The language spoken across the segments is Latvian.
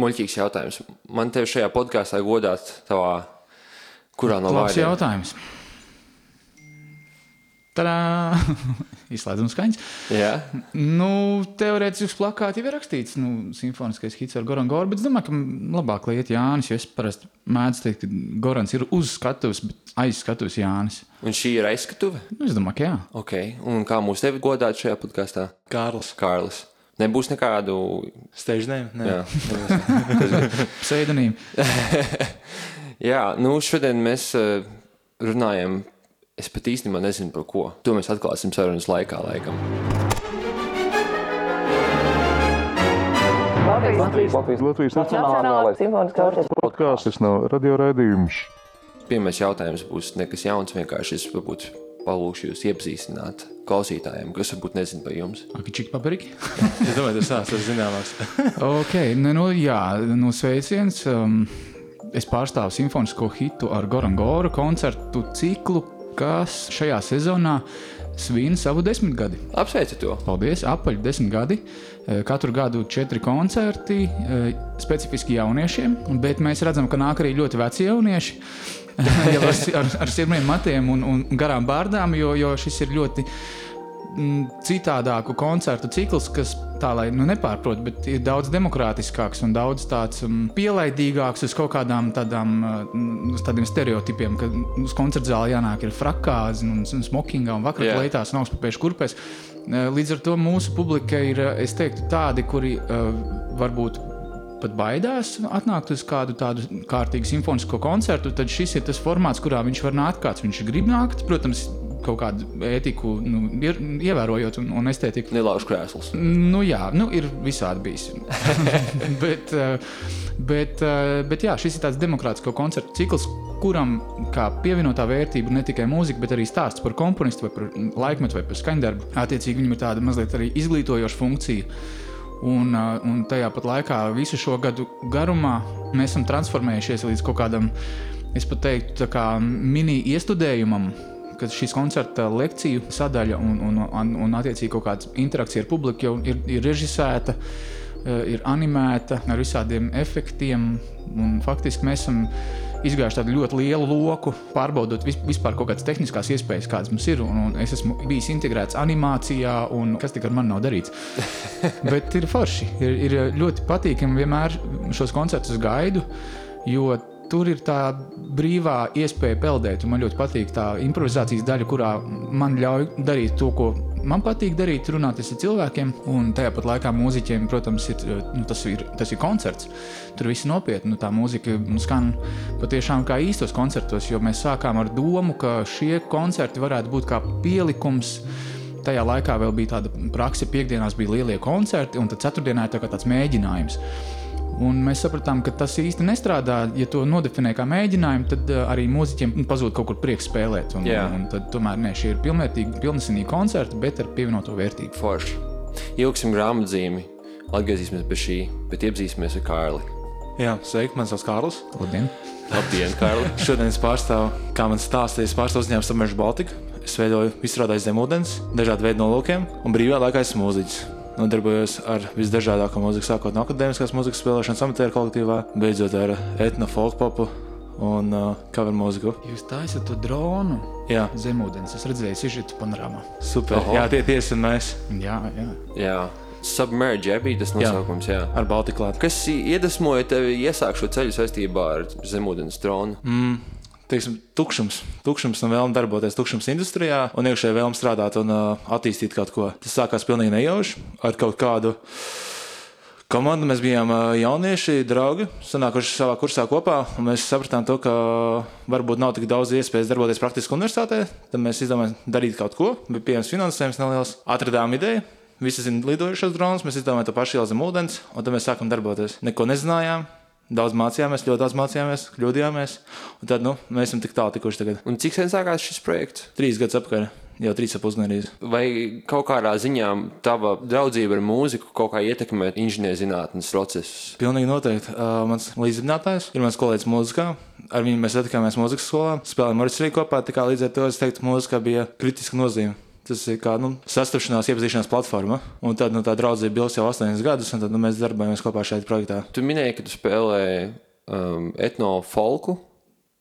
muļķīgs jautājums. Man te šajā podkāstā godāt tavā, kurā no Labs vārdiem? jautājums. Tadā! Izslēdzam skaņas. Jā, Nu, teorētiski uz plakāta jau ir rakstīts, nu, simfoniskais hits ar Goranu Goru, bet es domāju, ka labāk lai iet Jānis, jo es parasti mēdzu teikt, ka Gorans ir uz skatuves, bet aiz skatuves Jānis. un šī ir aizskatuve. Nu, es domāju, ka jā. Okay. Un kā mūs tevi godāt šajā podkāstā? Kārlis. Kārlis. Nebūs nekādu. Steigžnēm? Jā. Pseidonīmi. Jā, nu šodien mēs eh, runājam. Es pat īstenībā nezinu par ko. To mēs atklāsim sarunas laikā, laikam. Latvijas Latvijas Nacionālais simfoniskais podkāsts nav radioraidījums. Pirmais jautājums būs nekas jauns. Vienkārši es varbūt palūkšu jūs iepazīstināt klausītājiem, kas varbūt nezina par jums. Akičik papriki. Es domāju, tas sāks tas zināmāks. ok, nu, nu jā, nu sveiciens. Um, es pārstāvu simfonisko hitu ar Goranu Goru koncertu ciklu, kas šajā sezonā svin savu desmitgadi. Apsveicu to! Paldies, apaļ desmit gadi. Eh, Katru gadu četri koncerti, eh, specifiski jauniešiem, bet mēs redzam, ka nāk arī ļoti veci jaunieši. jau ar, ar, ar sirmiem matiem un, un garām bārdām, jo, jo šis ir ļoti mm, citādāku koncertu cikls, kas tā lai nu, nepārprot, bet ir daudz demokrātiskāks un daudz tāds um, pielaidīgāks uz kaut kādām tādām, uh, tādiem stereotipiem, ka uz koncerta zāli jānāk ir frakāzi un, un smokingā un vakarā un augstpapēšu kurpēs. Uh, Līdz ar to mūsu publika ir, es teiktu, tādi, kuri uh, varbūt pat baidās atnākt uz kādu tādu kārtīgu simfonisko koncertu, tad šis ir tas formāts, kurā viņš var nākt, kāds viņš grib nākt. Protams, kaut kādu ētiku nu, ir, ievērojot un, un estētiku. Nelauž krēslus. Nu, jā, nu, ir visādi bijis. bet, eh, bet, eh, bet jā, šis ir tāds demokrātisko koncertu cikls, kuram kā pievienotā vērtība ne tikai mūzika, bet arī stāsts par komponistu, vai par laikmetu, vai par skaņdarbu. Attiecīgi, viņam ir tāda mazliet arī izglītojoša funkcija. Un, uh, un tajā pat laikā visu šo gadu garumā mēs esam transformējušies līdz kaut kādam, es pat teiktu, mini iestudējumam, kad šīs koncerta lekciju sadaļa un, un, un, un attiecīgi kaut kāda interakcija ar publiku jau ir, ir režisēta, eh, ir animēta ar visādiem efektiem. Faktiski mēs esam izgājuši tādu ļoti lielu loku, pārbaudot vis, vispār kaut kādas tehniskās iespējas, kādas mums ir. Un, un es esmu bijis integrēts animācijā, un kas tik ar mani nav darīts. Bet ir forši. Ir, ir ļoti patīkami vienmēr šos koncertus gaidu, jo tur ir tā brīvā iespēja peldēt. Man ļoti patīk tā improvizācijas daļa, kurā man ļauj darīt to, ko man patīk darīt, runāt ar cilvēkiem. Un tajā pat laikā mūziķiem, protams, ir, nu, tas, ir, tas ir koncerts. Tur viss nopietni. Nu, tā mūzika nu, skan patiešām kā īstos koncertos, jo mēs sākām ar domu, ka šie koncerti varētu būt kā pielikums. Tajā laikā vēl bija tāda praksa, piekdienās bija lielie koncerti, un tad ceturtdienā ir tā tāds mēģinājums. Un mēs sapratām, ka tas īsti nestrādā. Ja to nodefinē kā mēģinājumu, tad uh, arī mūziķiem nu, pazūd kaut kur prieks spēlēt. Un, Jā. un tad, tomēr ne, šie ir pilnvērtīgi, pilnesenīgi koncerti, bet ar pievienoto vērtību. Forši. Ilgsim grāmatzīmi, atgriezīsimies pie šī, bet iepazīsimies ar Kārli. Jā, sveiki, man sauc Kārlis. Labdien! Labdien, Kārli! Šodien es pārstāvu, kā man stāstīja, pārstāvu uzņēmumu Submerge Baltica. Es veidoju izstrādāju zemūdens, dažādu veidu nolūkiem, un brīvā laikā esmu mūziķis. Nodarbojos ar visdažādāko mūziku, sākot no akadēmiskās mūzikas spēlēšanas amatieru kolektīvā, beidzot ar etno folk popu un uh, cover mūziku. Jūs taisat to dronu Jā, zemūdens. Es redzēju, sižetu panorāmā. super. Oho. Jā, tie tiesi un mēs Jā, jā. Jā, Submerge ja, bija tas nosaukums. Jā. ar Baltiku klāt. Kas iedvesmoja tevi iesākt šo ceļu saistībā ar zemūdens tronu? Mm. Teiksim, tukšums, tukšums un vēlme darboties tukšums industrijā, un iekšēji vēlme strādāt un uh, attīstīt kaut ko. Tas sākās pilnīgi nejauši ar kaut kādu komandu. Mēs bijām uh, jaunieši, draugi, sanākuši savā kursā kopā, mēs sapratām, to, ka varbūt nav tik daudz iespējas darboties praktiski universitātē. Tad mēs izdomājām darīt kaut ko, bija pieejams finansējums neliels, atradām ideju. Visi zina lidojušos dronus, mēs izdomājām to pašu ielu zem ūdens, un tad mēs sākām darboties. Neko nezinājām, Daudz mācījāmies, ļoti daudz mācījāmies, kļūdījāmies. Un tad nu, mēs esam tik tālu tikuši tagad. Un cik sen sākās šis projekts? Trīs gadus atpakaļ, jau trīs ap pusgandrīz. Vai kaut kādā ziņā tava draudzība ar mūziku kaut kā ietekmē inženierzinātnes procesus? Pilnīgi noteikti. Uh, mans līdzdibinātājs ir mans kolēģis mūzikā. Ar viņu mēs satikāmies mūzikas skolā, spēlējām arī kopā. Līdz ar to es teiktu, ka mūzikā bija kritiska nozīme. Tas ir kā nu, sastapšanās, iepazīšanās platforma. Un tad nu, tā draudzība ilgs jau astoņus gadus, un tad nu, mēs darbojamies kopā šajā projektā. Tu minēji, ka tu spēlē um, etnofolku.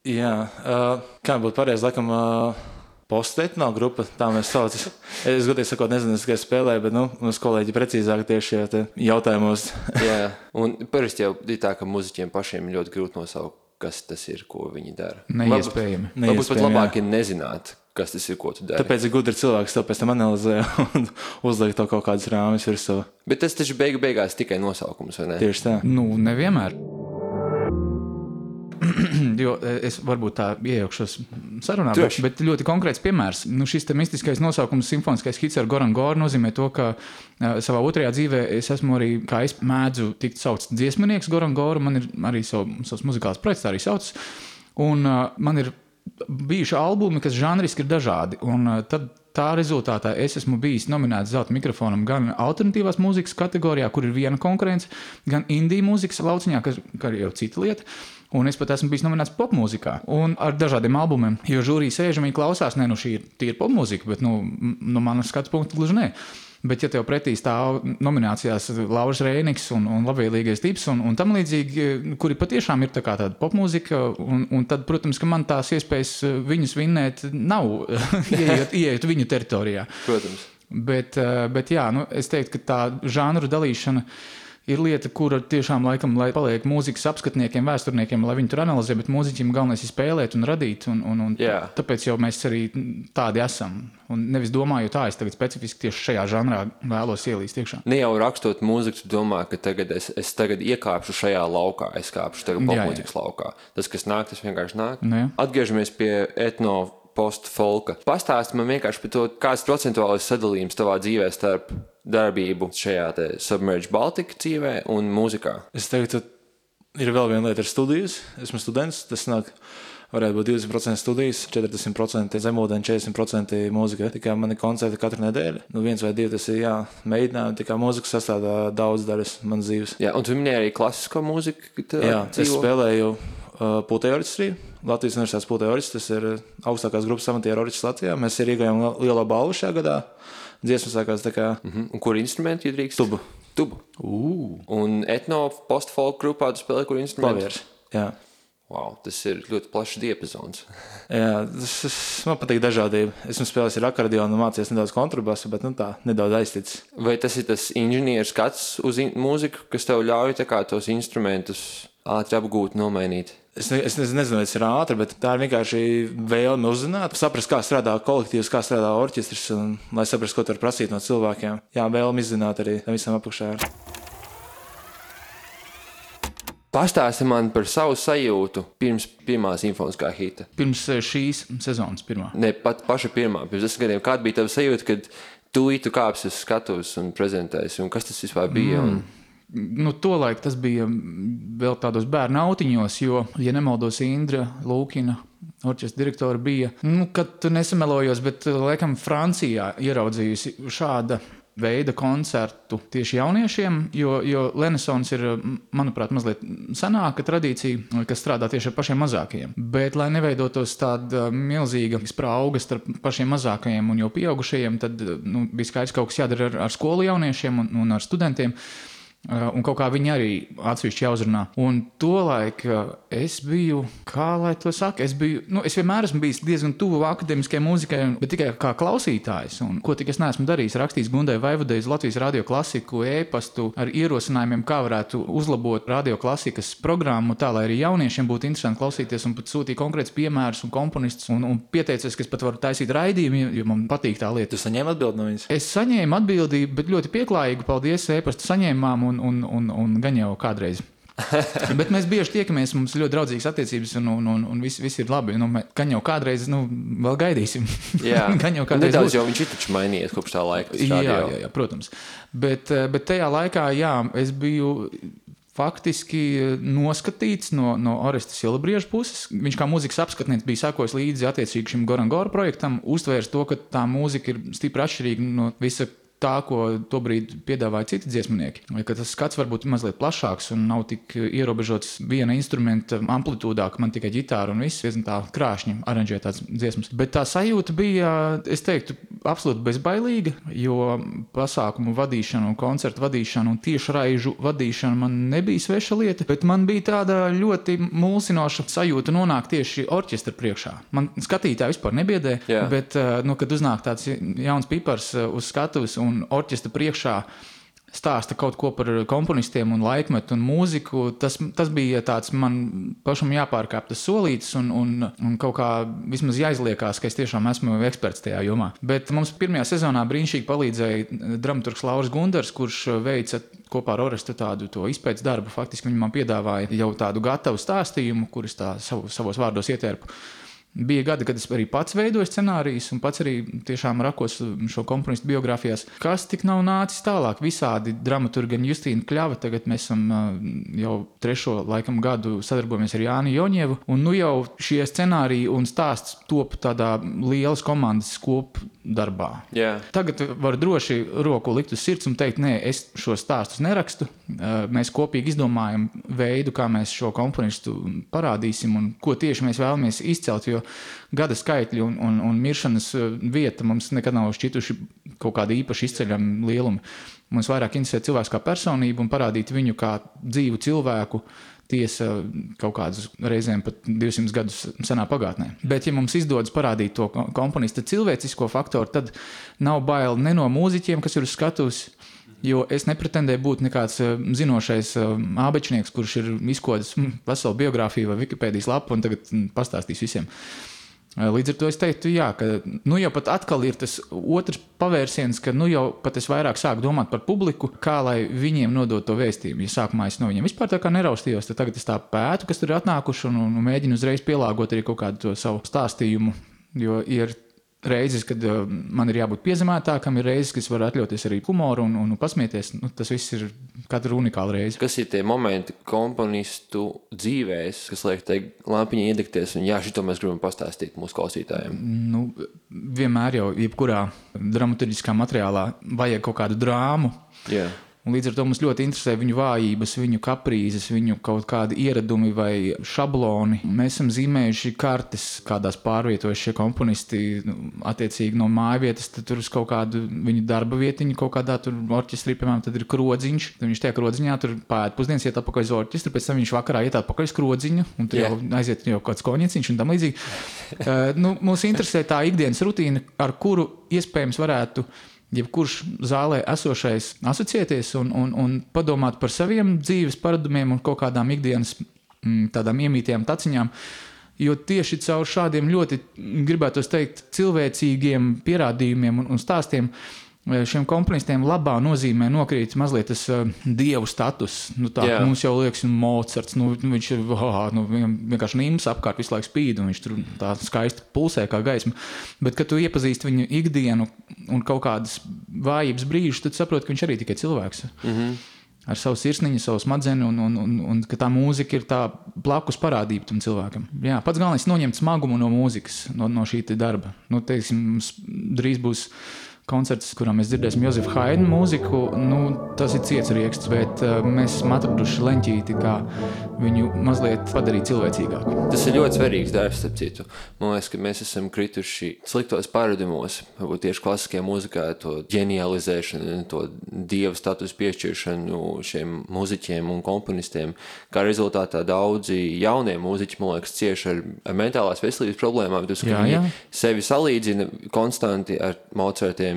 Jā, uh, kā būtu pareizi, laikam, uh, postetno grupa, tā mēs saucam. Es godīgi sakot, nezinu, kas spēlē, bet nu, mums kolēģi precīzāk tieši šajā jautājumos. Jā, un parasti jau ir tā, ka muzeķiem pašiem ļoti grūti nosaukt, kas tas ir, ko viņi dara. Neiespējami. Varbūt, varbūt pat labāk ir nezināt, kas tas ir, ko tu dari. Tāpēc ir gudri cilvēks, to pēc tam analizē un uzliek to kaut kādas rāmjas virsū. Bet tas taču beigu beigās tikai nosaukums, vai ne? Tieši tā. Nu, nevienmēr. jo eh, es varbūt tā iejaukšos sarunā, bet, Droši. bet ļoti konkrēts piemērs. Nu, šis te mistiskais nosaukums, simfoniskais hits ar Goran Goru, nozīmē to, ka uh, savā otrajā dzīvē es esmu arī, kā es mēdzu tikt saukts dziesminieks Goran Goru, man ir arī sav, savs muzikāls projekts, tā arī sauc. Un uh, man ir bijuši albumi, kas žanriski ir dažādi. Un, uh, tad tā rezultātā es esmu bijis nominēts zelta mikrofonam gan alternatīvās mūzikas kategorijā, kur ir viena konkurence, gan indiju mūzikas lauciņā, kas kā ir jau cita lieta. Un es pat esmu bijis nominēts popmūzikā un ar dažādiem albumiem. Jo žūrija sēž un viņi klausās, ne nu šī ir tīra popmūzika, bet nu, no manas skatu punkta gluži ne. Bet, ja tev pretī stāv nominācijās Lauris Rēniks un, un labvēlīgais tips un, un tam līdzīgi, kuri patiešām ir tā tāda popmūzika, un, un tad, protams, ka man tās iespējas viņus vinnēt nav, ieejot, ieejot viņu teritorijā. Protams. Bet, eh, bet jā, nu, es teiktu, ka tā žanru dalīšana ir lieta, kura tiešām laikam, lai paliek mūzikas apskatniekiem, vēsturniekiem, lai viņi tur analizē, bet mūziķim galvenais ir spēlēt un radīt. Un, un, un Jā. tāpēc jau mēs arī tādi esam. Un nevis domāju, tā es tagad specifiski tieši šajā žanrā vēlos ielīst iekšā. Ne jau rakstot mūziku, domā, ka tagad es, es tagad iekāpšu šajā laukā, es kāpšu tagad popmūzikas laukā. Tas, kas nāk, tas vienkārši nāk. Nu. Atgriežamies pie etno post-folka. Pastāsti man vienkārši par to, kāds procentuālais sadalījums tavā dzīvē starp darbību šajā te Submerge Baltica dzīvē un mūzikā. Es teiktu, ir vēl viena lieta ar studijas. Esmu students. Tas nāk, varētu būt 20% studijas, 40% zemūdens, 40% mūzika. Tikai man ir koncerti katru nedēļu. Nu, viens vai divi tas ir jā, mēģinājumi. Tikai mūzika sastāvdā daudz daļas manas dzīves. Jā, un tu minēji arī klasisko mūziku. Jā, es dzīvo? spēlēju uh, Pūtēju orķestrī. Latvijas Universitātes Pūtēju orķestris. Tas ir uh, augstākās grupas amatieru orķestris Latvijā. Mēs arī iegājām li- lielo balvu šajā gadā. Dziesma sākās tā kā Mhm. Un kur instrumenti ir drīkst? tubu, Tubu. Un etno post-folk grupā tu spēlē, kur instrumenti? klavieris. Jā. Wow, tas ir ļoti plašs diapazons. Jā, tas, tas man patīk dažādība. Esmu spēlējis ar akordionu, mācījies nedaudz kontrabasu, bet nu, tā nedaudz aizticis. Vai tas ir tas inženieris skats uz mūziku, kas tev ļauj kā tos instrumentus ātri apgūt, nomainīt? Es, ne, es nez- nezinu, vai tas ir ātri, bet tā ir vienkārši vēlme uzzināt, saprast, kā strādā kolektīvs, kā strādā orķestris, un lai saprastu, ko tur prasīt no cilvēkiem. Jā, vēlme izzināt arī tam visam apakšā. Pastāsti man par savu sajūtu pirms pirmā simfoniskā hita. Pirms eh, šīs sezonas pirmā. Ne pat paša pirmā, pirms desmit gadiem. Kāda bija tava sajūta, kad tu kāpsi uz skatuves un prezentēsi, un kas tas vispār bija? Mm. Nu, Tolaik tas bija vēl tādos bērnu autiņos, jo, ja nemaldos, Indra Lūkina, orķestra direktora, bija, nu, kad nesamelojos, bet laikam Francijā ieraudzījusi šāda veida koncertu tieši jauniešiem, jo, jo Renaissance ir, manuprāt, mazliet senāka tradīcija, kas strādā tieši ar pašiem mazākajiem. Bet, lai neveidotos tāda milzīga sprauga starp pašiem mazākajiem un jau pieaugušajiem, tad nu, bija skaidrs, ka kaut kas jādara ar, ar skolu jauniešiem un, un ar studentiem. Uh, Un kaut kā viņi arī atsevišķi jāuzrunā. Un tolaik uh, es biju, kā lai to saka, es biju, nu, es vienmēr esmu bijis diezgan tuvu akadēmiskajai mūzikai, bet tikai kā klausītājs. Un, ko tik es neesmu darījis, rakstījis Gundai Vaivudai uz Latvijas radio klasiku, e-pastu ar ierosinājumiem, kā varētu uzlabot radio klasikas programmu, tā lai arī jauniešiem būtu interesanti klausīties, un pat sūtīja konkrēts piemērus un komponistus, un, un pieteicies, ka es pat varu taisīt raidījumu, jo- jo man patīk tā lieta. Tu saņēmi atbildi no viņas? Es saņēmu atbildību, bet ļoti pieklājīgu. Paldies, e-pasta saņēmām, un, un, un, un gan jau kādreiz. bet mēs bieži tiekamies, mums ir ļoti draudzīgas attiecības, un, un, un, un viss, viss ir labi. Nu, mē- gan jau kādreiz, nu, vēl gaidīsim. Jā, gan jau kādreiz. nedaudz jau viņš ir taču mainījies kopš tā laika. Jā, jā, jā, protams. Bet, eh, bet tajā laikā, jā, es biju. Faktiski eh, noskatīts no, no Orestas Silbrieža puses. Viņš kā mūzikas apskatnieks bija sakojis līdzi attiecīgi šim Gorangora projektam, uztvērs to, ka tā mūzika ir stipri atšķirīga no visa tā, ko tobrīd piedāvāja citi dziesmnieki. Tas skats var būt mazliet plašāks un nav tik ierobežots viena instrumenta amplitūdā, ka man tikai ģitāra un viss ir tā krāšņi aranžētās dziesmas. Bet tā sajūta bija, es teiktu, absolūti bezbailīga, jo pasākumu vadīšana un koncertu vadīšana un tiešraižu vadīšana man nebija sveša lieta, bet man bija tāda ļoti mulsinoša sajūta nonākt tieši orķestra priekšā. Man skatītāji vispār nebiedē, Jā. bet, eh, nu, kad uznāk tāds jauns pipars eh, uz skatuves un orķestra priekšā stāsta kaut ko par komponistiem un laikmetu un mūziku, tas, tas bija tāds man pašam jāpārkāp tas solītis un, un, un kaut kā vismaz jāizliekās, ka es tiešām esmu eksperts tajā jomā. Bet mums pirmajā sezonā brīnišķīgi palīdzēja dramaturgs Lauris Gundars, kurš veica kopā ar Orestu tādu izpētes darbu. Faktiski viņi man piedāvāja jau tādu gatavu stāstījumu, kurus tā savu, savos vārdos ietērpu. Bija gadi, kad es arī pats veidoju scenārijus, un pats arī tiešām rakos šo komponistu biogrāfijās. Kas tik nav nācis tālāk? Visādi dramaturgi, gan Justīna Kļava, tagad mēs esam ā, jau trešo laikam gadu sadarbojamies ar Jānu Joņevu, un nu jau šie scenāriji un stāsts top tādā lielas komandas kopdarbā. Jā. Tagad var droši roku likt uz sirds un teikt, nē, es šo stāstu nerakstu. Eh, Mēs kopīgi izdomājam veidu, kā mēs šo komponistu parādīsim un ko tieši mēs vēlamies izcelt. Jo gada skaitļi un, un, un miršanas eh, vieta mums nekad nav šķituši kaut kāda īpaši izceļama lieluma. Mums vairāk interesē cilvēks kā personība un parādīt viņu kā dzīvu cilvēku. Tiesa kaut kādus reizēm pat 200 gadus senā pagātnē. Bet, ja mums izdodas parādīt to ko- komponista cilvēcisko faktoru, tad nav bail ne no mūziķiem, kas ir uz skatuves, Jo es nepretendēju būt nekāds eh, zinošais eh, abečnieks, kurš ir izkodis hm, veselu biogrāfiju vai Wikipēdijas lapu un tagad hm, pastāstīs visiem. Eh, Līdz ar to es teiktu, jā, ka nu jau pat atkal ir tas otrs pavērsiens, ka nu jau pat es vairāk sāku domāt par publiku, kā lai viņiem nodot to vēstījumu. Ja sākumā es no viņiem vispār tā kā neraustījos, tad tagad es tā pētu, kas tur ir atnākuši un, un mēģinu uzreiz pielāgot arī kaut kādu to savu stāstījumu. Jo ir reizes, kad uh, man ir jābūt piezemētākam, ir reizes, kad es varu atļauties arī humoru un, un pasmieties. Nu, tas viss ir katra unikāla reize. Kas ir tie momenti komponistu dzīvēs, kas liek tai lampiņai iedegties, un jā, šito mēs gribam pastāstīt mūsu klausītājiem? Nu, vienmēr jau, jebkurā dramaturgiskā materiālā, vajag kaut kādu drāmu. Jā. Un līdz ar to mums ļoti interesē viņu vājības, viņu kaprīzes, viņu kaut kādi ieradumi vai šabloni. Mēs esam zīmējuši kartes, kādās pārvietojas šie komponisti, nu, attiecīgi no mājvietas, tad tur uz kaut kādu viņu darba vietiņu, kaut kādā tur orķestrī, piemēram, tad ir krodziņš. Tad viņš tajā krodziņā tur pēta pusdienas, iet atpakaļ uz orķestri, pēc tam viņš vakarā iet atpakaļ uz krodziņu, un tur Jā. jau aiziet jau kāds koņeciņš un tam līdzīgi. Uh, nu, mūs interesē tā ikdienas rutīna, ar kuru iespējams varētu jebkurš zālē esošais asociēties un, un, un padomāt par saviem dzīves paradumiem un kaut kādām ikdienas mm, tādām iemītajām taciņām. Jo tieši caur šādiem ļoti, gribētu teikt, cilvēcīgiem pierādījumiem un, un stāstiem eh, šiem komponistiem labā nozīmē nokrīt mazliet tas uh, dievu status. Nu, tā, yeah. mums jau liekas, ka Mocards, nu, viņš ir oh, nu, vienkārši nīms apkārt visu laiku spīd, un viņš tur tā skaisti pulsē kā gaisma. Bet, kad tu iepazīsti viņu ikdienu un kaut kādas vājības brīžus, tad saproti, ka viņš arī tikai cilvēks. Mm -hmm. Ar savu sirsniņu, savu smadzeni, un, un, un, un ka tā mūzika ir tā blakus parādība tam cilvēkam. Jā, pats galvenais ir noņemt smagumu no mūzikas, no, no šī darba. Nu, teiksim, drīz būs koncerts, kurā mēs dzirdēsim Jozefu Haidnu mūziku. Nu, tas ir ciets rieksts, bet uh, mēs esam atraduši leņķīti, kā viņu mazliet padarīt cilvēcīgāku. Tas ir ļoti svarīgs darbs, starp citu. Man liekas, ka mēs esam krituši sliktos paradumos, varbūt tieši klasiskajā mūzikā, to ģenializēšanu, to dieva statusu piešķiršanu šiem mūziķiem un komponistiem. Kā rezultātā daudzi jaunie mūziķi, man liekas, cieši ar, ar mentālās veselības problēmām. Tas, ka Jā, viņi jā. sevi salīdzina konstanti ar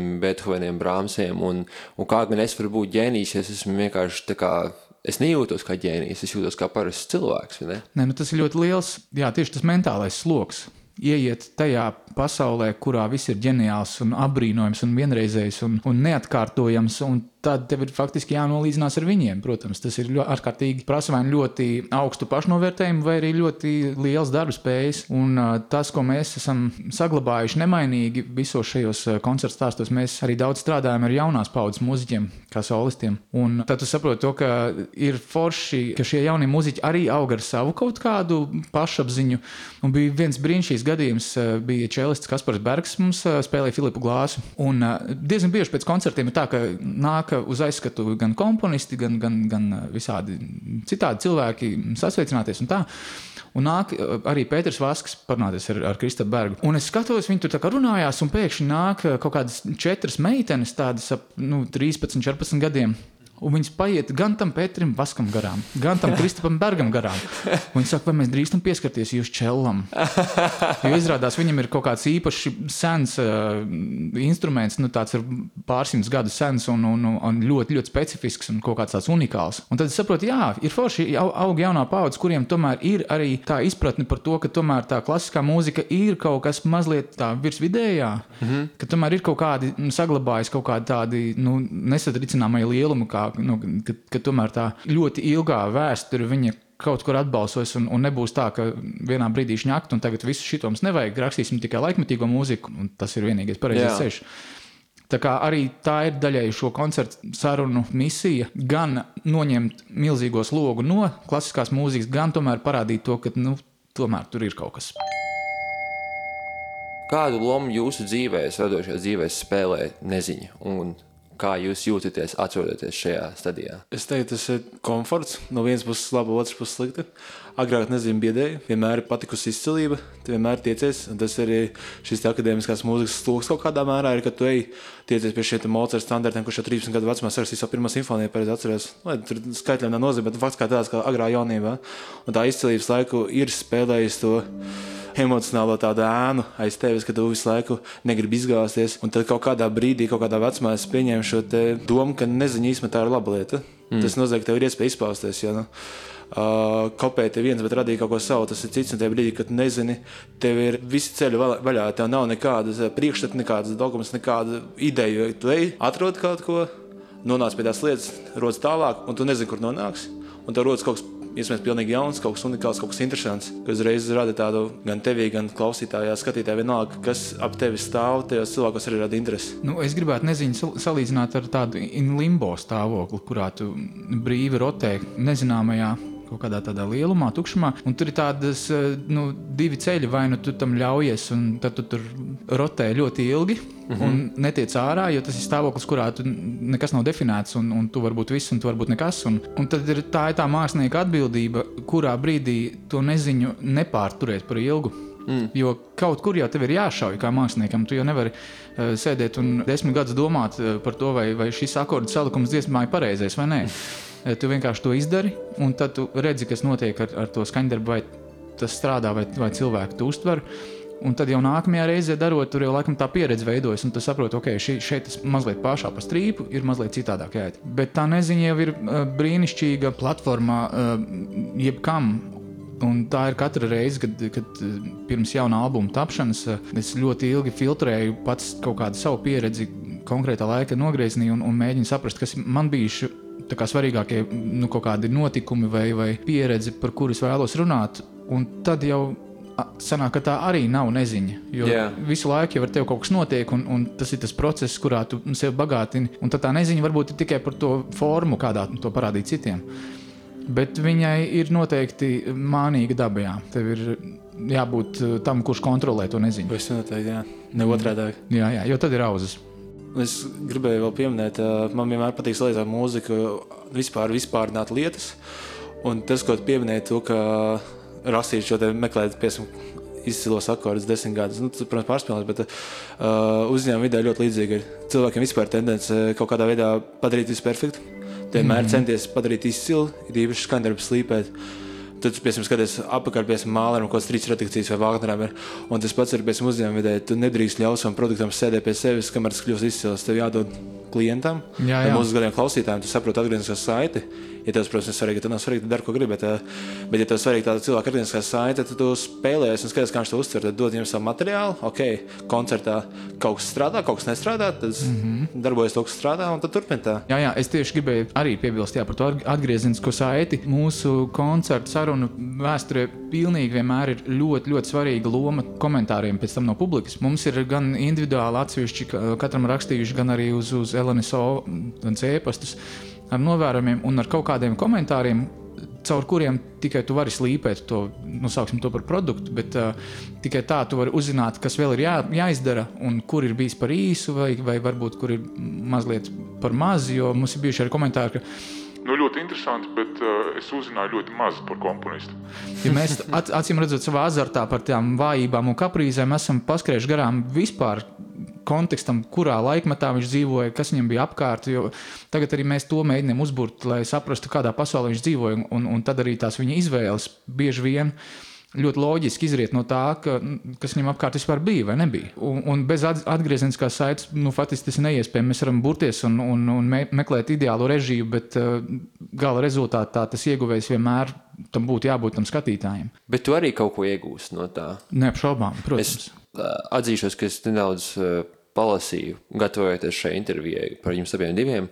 Mocartiem, Beethoveniem, Brāmsiem, un, un kā gan es varu būt ģēnijs, ja es esmu vienkārši tā kā. Es nejūtos kā ģēnijs, es jūtos kā parasts cilvēks. ne? Nē, nu, tas ir ļoti liels, jā, tieši tas mentālais sloks. Ieiet tajā pasaulē, kurā viss ir ģeniāls, un apbrīnojams, un vienreizējs un, un neatkārtojams. Un tad tev ir faktiski jānolīdzinās ar viņiem. Protams, tas ir ārkārtīgi nu ļoti augstu pašnovērtējumu, vai arī ļoti liels darba spējas. Un tas, ko mēs esam saglabājuši nemainīgi visos šajos koncertu stāstos, mēs arī daudz strādājam ar jaunās paudzes mūziķiem, kā solistiem. Un tad tu saproti to, ka ir forši, ka šie jaunie mūziķi arī aug ar savu kaut kādu pašapziņu. Un bija viens brīnišķīgs gadījums, bija čelists Kaspars Bergs, mums spēlēja Filipu Glāsu. Un diezgan bieži pēc koncertiem ir tā, ka nāk uz aizskatu gan komponisti, gan, gan, gan visādi citādi cilvēki sasveicināties un tā. Un nāk arī Pēters Vasks parunāties ar, ar Kristofru Bergu. Un es skatos, viņi tur tā kā runājās, un pēkšņi nāk kaut kādas četras meitenes, tādas ap nu, 13, 14 gadiem. Un viņas paiet gan tam Pēterim Vaskam garām, gan tam Kristupam Bergam garām. Un viņi saka, vai mēs drīkstam pieskarties jūsu čellam. Jo izrādās, viņam ir kaut kāds īpaši sens uh, instruments, nu, tāds ir pārsimts gadu sens un, un, un ļoti, ļoti specifisks un kaut kāds tāds unikāls. Un tad es saprotu, jā, ir forši au, aug jaunā paudze, kuriem tomēr ir arī tā izpratne par to, ka tomēr tā klasiskā mūzika ir kaut kas mazliet tā virsvidējā, mm -hmm. ka tomēr ir kaut kādi nu, saglabājas kaut kādi tādi nu, nesatricināmie lielumi, kā nu, ka, ka tomēr tā ļoti ilgā vēsture viņa kaut kur atbalstos, un, un nebūs tā, ka vienā brīdī šņakt, un tagad visu šito mums nevajag, rakstīsim tikai laikmetīgo mūziku, un tas ir vienīgais pareizais ceļš. Tā kā arī tā ir daļēji šo koncertu sarunu misija, gan noņemt milzīgo slogu no klasiskās mūzikas, gan tomēr parādīt to, ka nu, tomēr tur ir kaut kas. Kādu lomu jūsu dzīvē, radošajā dzīvē, spēlē neziņa? Un kā jūs jūtaties, atrodaties šajā stadijā? Es teiktu, tas ir komforts. No vienas puses, labi, otras puses, slikti. Agrāk nezinu, biedēju, vienmēr ir patikusi izcilība, tu vienmēr tiecies. Tas arī šis akadēmiskās mūzikas stūks kaut kādā mērā ir, ka tu ej tiecies pie šiem Mozart standartiem, kurš jau 13 gadu vecumā sarakstīs savu pirmo simfoniju, pareizi atceros. Lai tur skaitļiem nav nozīme, bet fakts kā tāds, kā agrā jaunībā. Un tā izcilības laiku ir spēlējis to emocionālo tādu ēnu aiz tevis, ka tu visu laiku negribi izgāzties. Un tad kaut kādā brīdī, kaut kādā vecumā es pieņēmu šo domu, ka neziņa īstenībā tā ir laba lieta. Mm. Tas nozīmē, ka tev ir iespēja izpausties. Ja, nu, Uh, kopēt ir viens, bet radīt kaut ko savu. Tas ir cits. Un tajā brīdī, kad nezini, tev ir visi ceļi vaļā. Tev nav nekādas priekšstata, nekādas dogmas, nekāda ideja. Tu ej, atrod kaut ko, nonāc pie tās lietas, rodas tālāk, un tu nezini, kur nonāks. Un tev rodas kaut kas iespējams pilnīgi jauns, kaut kas unikāls, kaut kas interesants, kas uzreiz rada tādu gan tevī, gan klausītājā, skatītājā, vienalga, kas ap tevi stāv, tajos cilvēkos arī rada interesi. Nu, es gribētu nezinu, salīdzināt ar tādu limbo stāvokli, kurā tu brīvi rotē nezināmajā kaut kādā tādā lielumā, tukšumā. Un tur ir tādas nu, divi ceļi, vai nu tu tam ļaujies, un tad tu tur rotē ļoti ilgi. Mm -hmm. Un netiec ārā, jo tas ir stāvoklis, kurā nekas nav definēts, un, un tu vari būt viss, un tu vari būt nekas. Un, un tad ir tā, ir tā mākslinieka atbildība, kurā brīdī to neziņu nepārturēt par ilgu. Mm. Jo kaut kur jau tev ir jāšauj, kā māksliniekam. Tu jau nevari uh, sēdēt un desmit gadus domāt uh, par to, vai, vai šis akordu salikums dziesmā ir pareizais vai nē. Uh, tu vienkārši to izdari, un tad tu redzi, kas notiek ar, ar to skaņdarbu, vai tas strādā, vai, vai cilvēku to uztver. Un tad jau nākamajā reizē darot, tur jau laikam tā pieredze veidojas, un tu saproti, ok, šī, šeit tas mazliet pašā pa strīpu ir mazliet citādāk jāiet. Bet tā neziņa jau ir uh, brīnišķīga platforma uh, jebkam. Un tā ir katra reize, kad, kad pirms jaunā albuma tapšanas es ļoti ilgi filtrēju pats kaut kādu savu pieredzi konkrētā laika nogriezienī un, un mēģinu saprast, kas man kā svarīgākie nu, notikumi vai, vai pieredze, par kuru es vēlos runāt. Un tad jau sanāk, ka tā arī nav neziņa. Jo yeah. visu laiku jau ar tevi kaut kas notiek, un, un tas ir tas process, kurā tu sevi bagātini. Un tad tā neziņa varbūt ir tikai par to formu, kādā to parādīt citiem. Bet viņai ir noteikti mānīga dabā. Tev ir jābūt tam, kurš kontrolē to neziņu. Tas noteikti, jā, ne otrādi. Jā, jā, jo tad ir auzas. Es gribēju vēl pieminēt, man vienmēr patīk salīdzināt mūziku, vispār vispārināt lietas. Un tas, ko tu pieminēji, to, ka rakstīt šo meklēt, piemēram, izcilos akordus desmit gadus. Nu, tas, protams, pārspīlēts, bet uh, uzņēmuma vidē ļoti līdzīgi ir. Cilvēkiem vispār tendence kaut kādā veidā padarīt visu perfektu. Vienmēr mm centies padarīt izcilu, ir īpaši skandarbs slīpēt. Tad, piemēram, skaties apakšā, piemēram, mālam, kaut kādas trīs redakcijas vai vāknēm. Un tas pats ir, piemēram, uzņēmuma vidē. Tu nedrīkst ļaut savam produktam sēdēt pie sevis, kamēr tas kļūst izcils. Tev jādod klientam, jā, jā. mūsu gadiem klausītājiem, tu saproti atgriezniskā saiti. Ja tev, protams, ir svarīgi, tad nav svarīgi, tad dari, ko gribi. Bet, eh, bet ja tev ir svarīgi tāda cilvēka atgriezniskā saite, tad tu spēlējies un skaties, kā viņš to uztver. Tad dod viņam savu materiālu, ok, koncertā kaut kas strādā, kaut kas nestrādā, tad mm -hmm. darbojas to, kas strādā, un tad turpina tā. Jā, jā, es tieši gribēju arī piebilst jā, par to atgriezenisko saiti. Mūsu koncertu sarunu vēsturē pilnīgi vienmēr ir ļoti, ļoti svarīga loma komentāriem pēc tam no publikas. Mums ir gan individuāli atsevišķi katram rakstījuši, gan arī uz, uz LNSO e-pastus ar novērojumiem un ar kaut kādiem komentāriem, caur kuriem tikai tu vari slīpēt to, nu, to par produktu, bet uh, tikai tā tu vari uzzināt, kas vēl ir jā, jāizdara un kur ir bijis par īsu, vai, vai varbūt kur ir mazliet par mazu. Jo mums ir bijuši arī komentāri, ka Nu, ļoti interesanti, bet uh, es uzzināju ļoti maz par komponistu. Ja mēs acīm redzot, savā azartā par tām vājībām un kaprīzēm esam paskrējuši garām vispār kontekstam, kurā laikmetā viņš dzīvoja, kas viņam bija apkārt. Tagad arī mēs to mēģinām uzbūvēt, lai saprastu, kādā pasaulē viņš dzīvoja, un, un tad arī tās viņa izvēles bieži vien ļoti loģiski izriet no tā, ka, kas viņam apkārt vispār bija vai nebija. Un, un bez atgriezeniskās saites, nu, faktiski tas ir neiespējami. Mēs varam burties un, un, un me, meklēt ideālo režiju, bet uh, gala rezultātā tas ieguvējs vienmēr tam būtu jābūt tam skatītājiem. Bet tu arī kaut ko iegūsi no tā? Neapšaubām, protams. Es atzīšos, ka es nedaudz palasīju, gatavojoties šai intervijai par jums abiem diviem.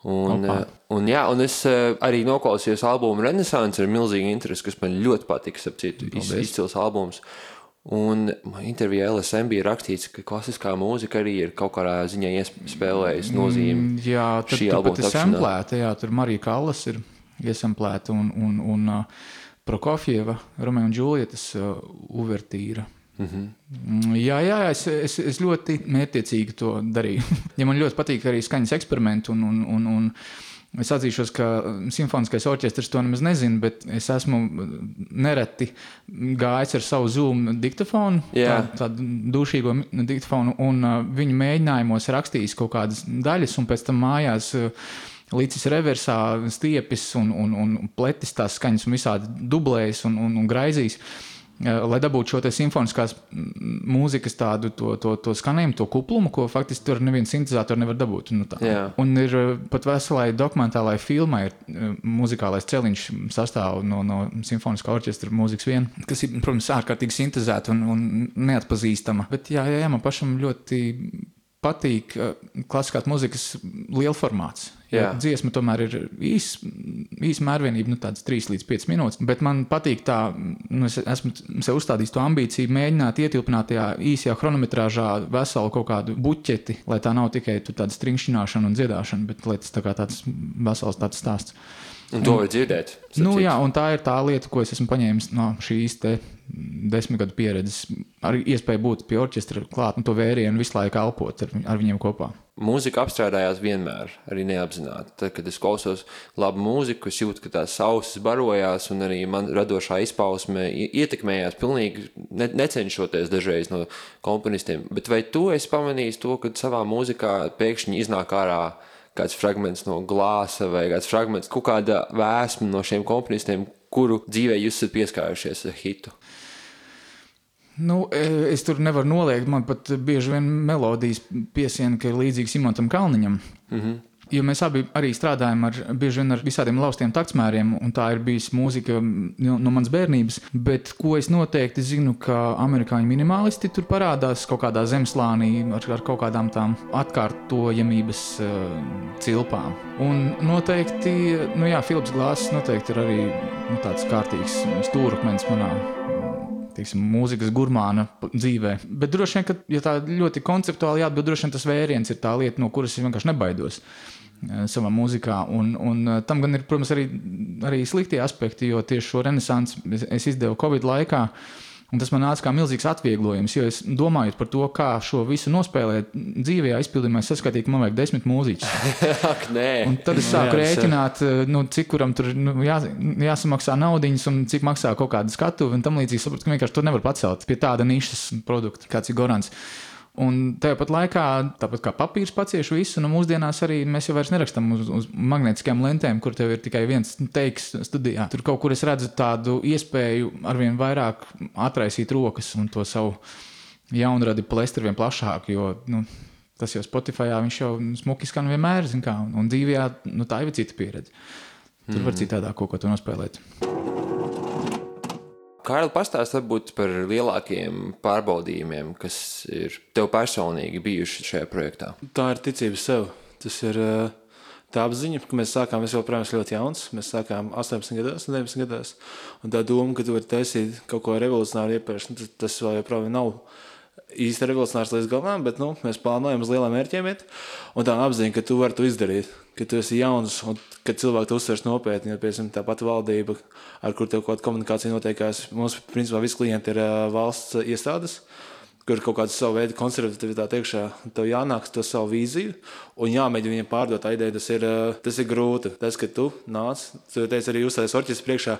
Un, Opa. un, jā, un es arī noklausījos albumu Renaissance ar milzīgu interesi, kas man ļoti patika. Citu, iz, izcils albums. Un intervijā LSM bija rakstīts, ka klasiskā mūzika arī ir kaut kādā ziņā iespēlējusi nozīmi. Mm, jā, albuma ir samplēta. Jā, tur Marija Kallas ir iesamplēta un, un, un uh, Prokofjeva, Romeo un Džulietas uh, uvertīra. Mm -hmm. Jā, jā, es, es, es ļoti mērķiecīgi to darīju. ja man ļoti patīk arī skaņas eksperimenti. Un, un, un, un es atzīšos, ka simfoniskais orķestris to nemaz nezina, bet es esmu nereti gājis ar savu zūmu diktafonu, yeah. tā, tādu dušīgo diktafonu, un uh, viņu mēģinājumos rakstījis kaut kādas daļas, un pēc tam mājās. Uh, Līdzis reversā, stiepis un, un, un pletis tās skaņas, un visādi dublējas un, un, un graizīs. Uh, lai dabūtu šo simfoniskās mūzikas tādu to, to, to skanējumu, to kuplumu, ko faktiski tur neviens sintetizators nevar dabūt. Nu, tā. un ir pat veselai dokumentālai filmai, ir muzikālais celiņš sastāv no, no simfoniskā orķestra mūzikas vien, kas ir, protams, ārkārtīgi sintetizēta un, un neatpazīstama. Bet jā, jā, jā, man pašam ļoti patīk klasiskās muzikas lielformāts. Jā. Dziesma tomēr ir īsa īs mērvienība, nu, tādas 3 līdz 5 minūtes. Bet man patīk tā, nu, es esmu sev uzstādījis to ambīciju, mēģināt ietilpināt tajā īsajā chronometrāžā veselu kaut kādu buķeti, lai tā nav tikai tāda stringšķināšana un dziedāšana, bet lai tas tā kā tāds vesels tāds stāsts. Un to var dzirdēt. Nu, jā, un tā ir tā lieta, ko es esmu paņēmis no šīs desmit gadu pieredzes. Ar iespēju būt pie orķestra klāt un to vērienu visu laiku elpot ar, ar viņiem kopā. Mūzika apstrādājās vienmēr, arī neapzināti. Tad, kad es klausos labu mūziku, es jūtu, ka tās ausis barojās, un arī man radošā izpausme ietekmējās pilnīgi ne, necenšoties dažreiz no komponistiem. Bet vai tu esi pamanījis to, ka savā mūzikā pēkšņi iznāk ārā? kāds fragments no glāza vai kāds fragments, kaut kāda vēsma no šiem komponistiem, kuru dzīvē jūs esat pieskārušies ar hitu? Nu, e, es tur nevaru noliegt. Man pat bieži vien melodijas piesien, ka ir līdzīgs Imantam Kalniņam. Mm -hmm jo mēs abi arī strādājam ar ar visādiem laustiem taktsmēriem, un tā ir bijusi mūzika no, no manas bērnības. Bet ko es noteikti zinu, ka amerikāņu minimalisti tur parādās kaut kādā zemeslānī ar, ar kaut kādām tām atkārtojamības uh, cilpām. Un noteikti, nu jā, Filips Glāzes noteikti ir arī nu, tāds kārtīgs stūrakmens manā teiksim, mūzikas gurmāna dzīvē. Bet droši vien, ka, ja tā ļoti konceptuāli jāatbild, droši vien tas vēriens ir tā lieta, no kuras es vienkārši nebaidos. Eh, savā mūzikā. Un, un eh, tam gan ir, protams, arī, arī slikti aspekti, jo tieši šo renesansu es izdevu Covid laikā. Un tas man nāca kā milzīgs atvieglojums, jo es domāju par to, kā šo visu nospēlēt dzīvē, izpildījumā, es saskatīju, ka man vajag desmit mūziķus. Ak, nē. Un tad es sāku jā, rēķināt, eh, nu, cik kuram tur nu, jā, jāsamaksā naudiņas un cik maksā kaut kāda skatuve un tam līdzīgi. Sapratu, ka vienkārši to nevar pacelt pie tāda nišas produkta, kāds ir Gorants. Un tāpat laikā, tāpat kā papīrs pacieš visu, nu mūsdienās arī mēs jau vairs nerakstām uz, uz magnētiskām lentēm, kur tev ir tikai viens teiks studijā. Tur kaut kur es redzu tādu iespēju arvien vairāk atraisīt rokas un to savu jaunradi plēst arvien plašāk, jo nu, tas jau Spotify viņš jau smuki skan vienmēr, kā, un, dzīvē nu, tā ir cita pieredze. Tur var citādāk kaut ko nospēlēt. Kārli, pastāst varbūt par lielākiem pārbaudījumiem, kas ir tev personīgi bijuši šajā projektā. Tā ir ticība sev. Tas ir uh, tā apziņa, ka mēs sākām, es joprojām esmu ļoti jauns. Mēs sākām 18 gados, 19 gados. Un tā doma, ka tu vari taisīt kaut ko revolucionāru iepriekš, nu, tas, tas vēl joprojām nav īsti revolucionārs līdz galam, bet nu, mēs plānojam uz lieliem mērķiem iet. Un tā apziņa, ka tu vari to izdarīt, ka tu esi jauns un ka cilvēki to uztvers nopietni. Jo, piemēram, tā pati valdība, ar kur tev kaut kāda komunikācija notiekās, mums principā visi klienti ir uh, valsts iestādes. Kur ir kaut kāda sava veida konservatīvitāte iekšā, tev jānāk to savu vīziju un jāmēģina viņam pārdot tā ideja. Tas ir, uh, tas ir grūti. Tas, ka tu nāc, tu teici arī uzstājies orķestras priekšā,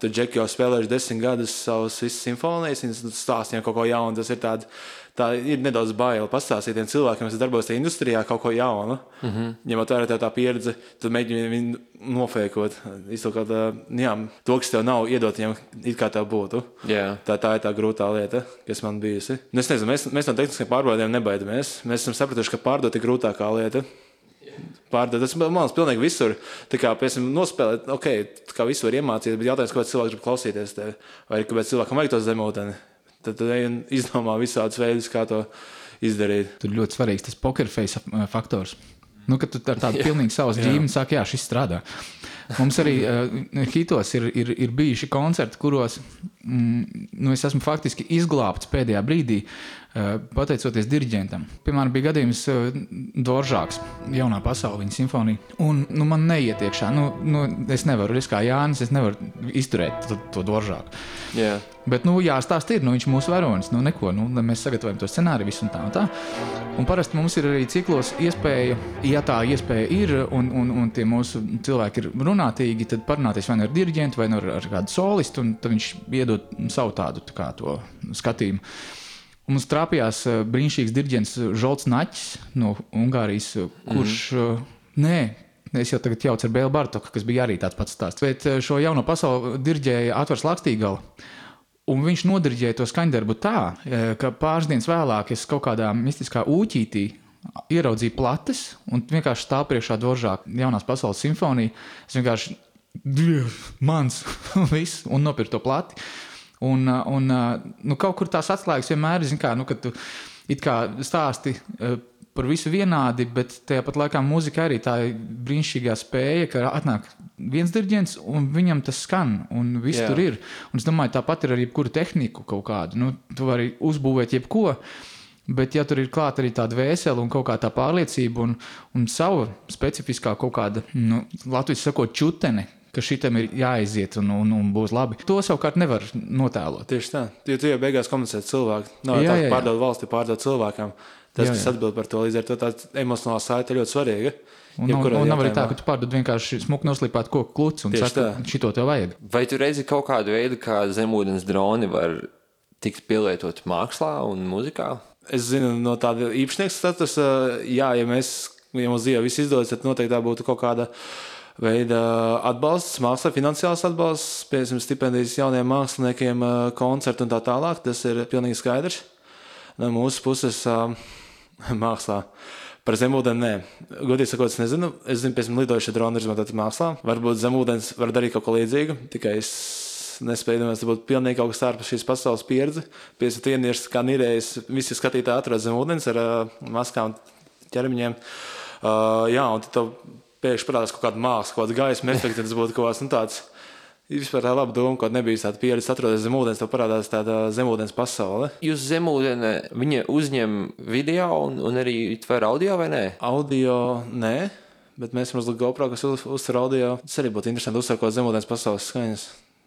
tu džeki jau spēlējuši desmit gadus savus visas simfonijas, un stāstījām kaut ko jaunu. Tas ir tāds tā ir nedaudz bail pastāstīt tiem cilvēkiem, kas darbojas tajā industrijā, kaut ko jaunu. Mm -hmm. Ņemot vērā tā, tā pieredze, tad mēģini viņu nofēkot. Izsakot, jā, to, kas tev nav, iedot viņam, it kā tā būtu. Jā. Tā, tā ir tā grūtā lieta, kas man bijusi. Nu, es nezinu, mēs, mēs no tehniskiem pārbaudījumiem nebaidamies. Mēs esam sapratuši, ka pārdot ir grūtākā lieta. Pārdot, tas man liekas, pilnīgi visur. Tā kā, piemēram, nospēlēt, ok, kā visur iemācīties, bet jautājums, kāpēc cilvēks grib klausīties tevi, vai kāpēc cilvēkam vajag to zemūdeni. Tad tu ej un izdomā visādus veidus, kā to izdarīt. Tur ļoti svarīgs tas poker face uh, faktors. Nu, kad tu ar tādu pilnīgi savas ģimeni saki, jā, šis strādā. Mums arī uh, hitos ir, ir, ir bijuši koncerti, kuros mm, nu, es esmu faktiski izglābts pēdējā brīdī, uh, pateicoties diriģentam. Piemēram, bija gadījums uh, Dvoržāks, jaunā pasaules simfonija. Un nu, man neiet iekšā. Nu, nu, es nevaru, es kā Jānis, es nevaru izturēt to, to Dvoržāku. Jā. Bet, nu, jāstāsta, ir, nu, viņš mūsu varonis. Nu, neko, nu, mēs sagatavojam to scenāriju, visu un tā. Un tā. Un parasti mums ir arī ciklos iespēja, ja tā iespēja ir, un, un, un tie mūsu cilvēki ir runātīgi, tad parunāties vai nu ar diriģentu, vai nu ar, ar kādu solistu, un viņš iedod savu tādu tā kā, skatījumu. Un mums trāpījās eh, brīnišķīgs diriģents Žolts Naķis no Ungārijas, eh, kurš. Mm -hmm. Nē, Es jau tagad jaucu ar Bēlu Bartoku, kas bija arī tāds pats stāsts. Bet šo jauno pasauli diriģēja Atvars Lakstīgala. Un viņš nodarīja to skaņdarbu tā, ka pāris dienas vēlāk es kaut kādā mistiskā ūķītī ieraudzīju plates un vienkārši stāv priekšā Dvoržā jaunās pasaules simfonija. Es vienkārši mans viss un nopirku to plati. Un, un nu, kaut kur tās atslēgas vienmēr ir, kā, nu, kad tu it kā stāsti par visu vienādi, bet tajā pat laikā mūzika arī tā brīnišķīgā spēja, ka atnāk viens diriģents un viņam tas skan, un viss Jā. tur ir. Un es domāju, tāpat ir ar jebkuru tehniku kaut kādu. Nu, tu vari uzbūvēt jebko. Bet, ja tur ir klāta arī tāda vēsela un kaut kā tā pārliecība un, un sava specifiskā kaut kāda, nu, latviešu sakot, čutene, ka šitam ir jāaiziet un, un, un būs labi. To savukārt nevar notēlot. Tieši tā. Jo tu jau beigās komunicē cilvēku. Nav Jā, tā, ka pārdod valsti, pārdod cilvēkam. Tas, Jā, kas jā. atbild par to, līdz ar to tā emocionālā saite ir ļoti svarīga. Un, nav, un nav arī tā, ka tu pārdod vienkārši smuku noslīpētu koku klucu un tā. šito tev vajag. Vai tu redzi kaut kādu veidu, kā zemūdens droni var tikt pielietot mākslā un mūzikā? Es zinu, no tāda īpašnieka statusa, jā, ja mēs, ja mums dzīvē viss izdodas, tad noteikti tā būtu kaut kāda veida atbalsts, mākslā, finansiāls atbalsts, piemēram, stipendijas jauniem māksliniekiem, koncertu un tā tālāk. Tas ir pilnīgi skaidrs. No mūsu puses mākslā. Par zemūdeni nē. Godīgi sakot, es nezinu. Es zinu, piemēram, lidojuši droni ir izmantoti mākslā. Varbūt zemūdens var darīt kaut ko līdzīgu, tikai es nespēju domāt, tas būtu pilnīgi kaut kas ārpus šīs pasaules pieredze. Piesat ienieris, kā nirējis, visi skatītāji atrodas zem ūdens ar uh, maskām, ķermeņiem. Uh, jā, un tad pēkšņi parādās kaut kāda māksla, kaut kāda gaisma efekta, tas būtu kaut kāds nu, tāds. Vispār tā laba doma, ka nebija tāda pieredze, atrodas zem ūdens, tev parādās tāda zemūdens pasaule. Jūs zemūdeni viņa uzņem video un, un arī tver audio vai nē? Audio nē, bet mēs uz GoPro, kas uz, uztver audio. Tas arī būtu interesanti uzsākt zemūdens pasaules skaņas.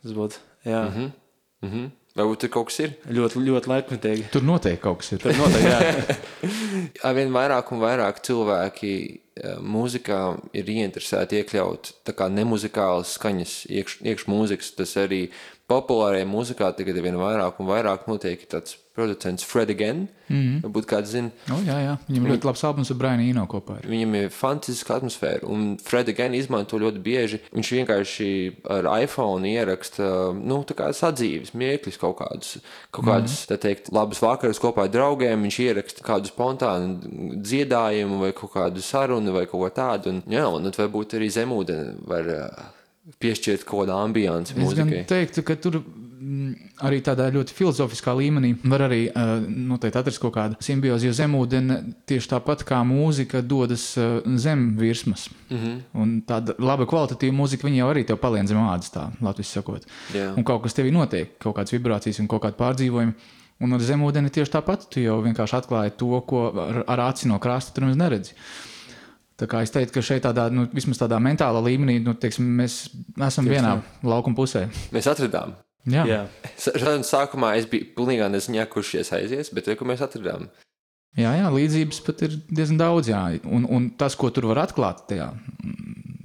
Tas būtu, jā, mm -hmm. Mm -hmm. Varbūt tur kaut kas ir. ļoti, ļoti laikmetīgi. Tur noteikti kaut kas ir. Tad noteikti, jā. Arvien vairāk un vairāk cilvēki eh, mūzikā ir ieinteresēti iekļaut nemuzikālas skaņas, iekš, iekšmūzikas. Tas arī populārajā mūzikā tagad ir vien vairāk un vairāk notiek tāds producents Fred Again. Mm -hmm. Varbūt kāds zina. O, jā, jā. Viņam ļoti labs albums ar Brainu Ino kopā. Ir. Viņam ir fantastiska atmosfēra, un Freda gan izmanto ļoti bieži. Viņš vienkārši ar iPhone ieraksta nu, sadzīves, mieklis kaut kādus, kaut kādus tā teikt, labus vakarus kopā ar draugiem. Viņš ieraksta kādu spontānu dziedājumu vai kaut kādu sarunu vai kaut ko tādu. Un, jā, un tad varbūt arī zemūdeni var piešķirt kaut kādu ambianci Es gan mūzikai. teiktu, ka tur mm, arī tādā ļoti filozofiskā līmenī var arī uh, noteikti atrast kaut kādu simbiozi, jo zemūdens tieši tāpat kā mūzika dodas uh, zem virsmas. Mm. -hmm. Un tāda laba kvalitatīva mūzika, jau arī tev palien zem ādas, tā latviešu sakot. Jā. Un kaut kas tevī notiek, kaut kādas vibrācijas un kaut kāda pārdzīvojuma. Un ar zemūdeni tieši tāpat, tu jau vienkārši atklāji to, ko ar, ar aci no krasta tu nemaz neredzi. Tā kā es teiktu, ka šeit tādā, nu, vismaz tādā mentālā līmenī, nu, teiksim, mēs esam Tieši vienā laukuma pusē. Mēs atradām. Jā, Jā, Sarunas sākumā es biju pilnīgi nezināju, kurš šies aizies, bet reku mēs atradām. jā, jā līdzības pat ir diezgan daudz. Jā. Un, un tas, ko tur var atklāt tajā,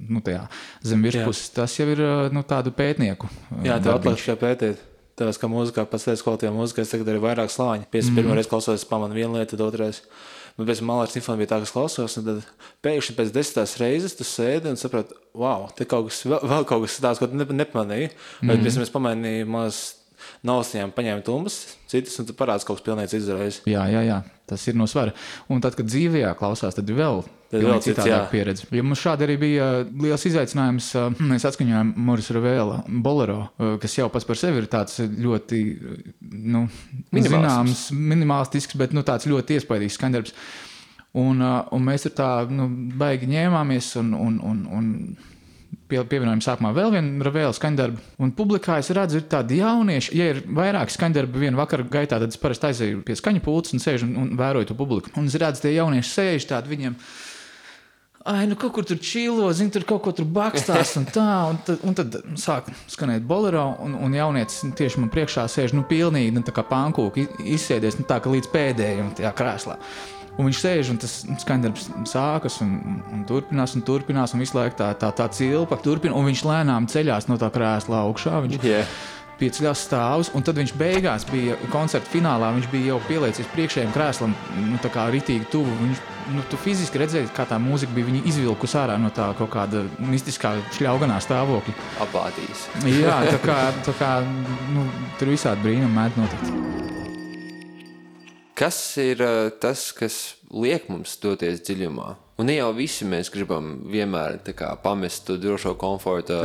nu, tajā zem virspuses, tas jau ir nu, tādu pētnieku. Jā atliek tikai pētīt. Tāpēc, kā mūzikā, pēc tam kvalitātē mūzikā, es tagad arī vairāk slāņu. Pirmā mm reize klausos, pamanu vienu lietu, tad otrais. Pēc tam Malāra simfonija bija tā, kas klausos, un tad pēkšņi pēc desmitās reizes tu sēdi un saproti, wow, te kaut kas, vēl, vēl kaut kas tāds, ko tu ne, nepamanīji. Mm -hmm. Bet pēc tam es pamanīju, maz naustiņām paņēmu tumbas, citas, un tu parāds kaut kas pilnīgi izdarījis. Jā, jā, jā, tas ir no svara. Un tad, kad dzīvē klausās, tad ir vēl. Tad cits, citādāka jā. pieredze. Jo mums šādi arī bija liels izaicinājums. ā, Mēs atskaņojām Morisa Ravela bolero, ā, kas jau pats par sevi ir tāds ļoti nu, zināms, minimalistisks, bet nu, tāds ļoti iespaidīgs skandarbs. Un, un mēs ar tā nu, baigi ņēmāmies un, un, un, un pie, pievienojam sākumā vēl vienu ravēlu skaņdarbu. Un publikā es redzu, ir tādi jaunieši, ja ir vairāk skaņdarbu vienā vakarā gaitā, tad es parasti aizēju pie skaņa pults un sēžu un, un vēroju to publiku. Un es redzu, tie jaunieši sēž tādi viņiem. Ai, nu kaut kur tur čīlo, zina, tur kaut ko tur bakstās un tā. Un tad, un tad sāk skanēt bolero, un, un jaunietis tieši man priekšā sēž, nu, pilnīgi, nu, tā kā pankūki izsēdies, nu, tā kā līdz pēdējiem tajā krēslā. Un viņš sēž, un tas skaņdarbs sākas, un, un, turpinās, un turpinās, un visu laiku tā, tā, tā cilpa turpina, un viņš lēnām ceļās no tā krēsla augšā. Viņš Jā. pieceļās stāvus, un tad viņš beigās bija koncerta finālā. Viņš bija jau pieliecis priekšējiem krēslam, nu, tā kā ritīgi tuvu. Viņš, nu, tu fiziski redzēji, kā tā mūzika bija viņa izvilkusi ārā no tā kaut kāda mistiskā šļauganā stāvokļa. Apātīs. Jā, tā kā, tā kā nu, tur visādi brīnumi mēdz notikt. Kas ir uh, tas, kas liek mums doties dziļumā? Un ne jau visi mēs gribam vienmēr tā kā, pamest to drošo komfortu,